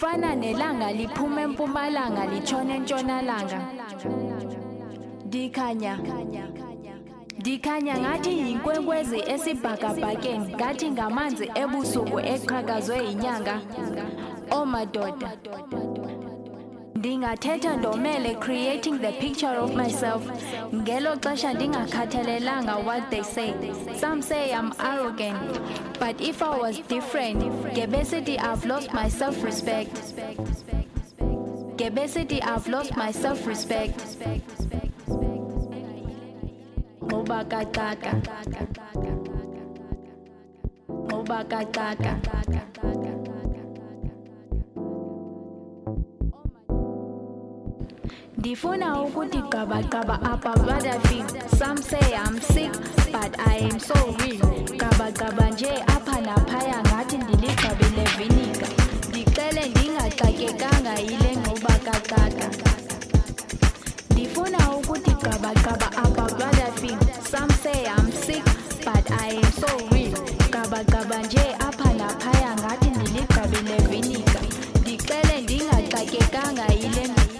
kufana nelanga liphuma empumalanga litshona entshonalanga dikhanya ndikhanya ngathi yinkwenkwezi esibhakabhakeni ngathi ngamanzi ebusuku eqhakazwe yinyanga. Omadoda ndingathetha ndomele creating the picture of myself. Ngelo xesha ndingakhathalelanga what they say. Some say i'm arrogant but if i was different ngebesithi i've lost my self-respect. Ngebesithi i've lost my self-respect. Ngoba kaqaka ndifuna ukuthi gqabagqaba apha badafik some say i'm sick but i am so real gqabagqaba nje apha naphaya ngathi ndiligqabele vinika ndicele ndingaxakekanga yile ngquba kaqaka ndifuna ukuthi gqabagqaba apha badafik some say i'm sick but i am so real gqabagqaba nje apha naphaya ngathi ndiligqabele vinika ndicele ndingaxakekanga yile ngoba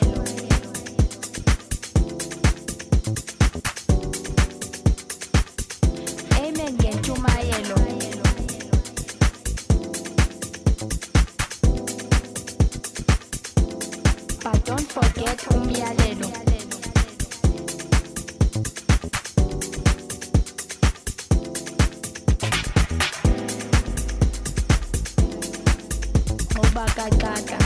but don't forget umyalelo ngoba kaqaka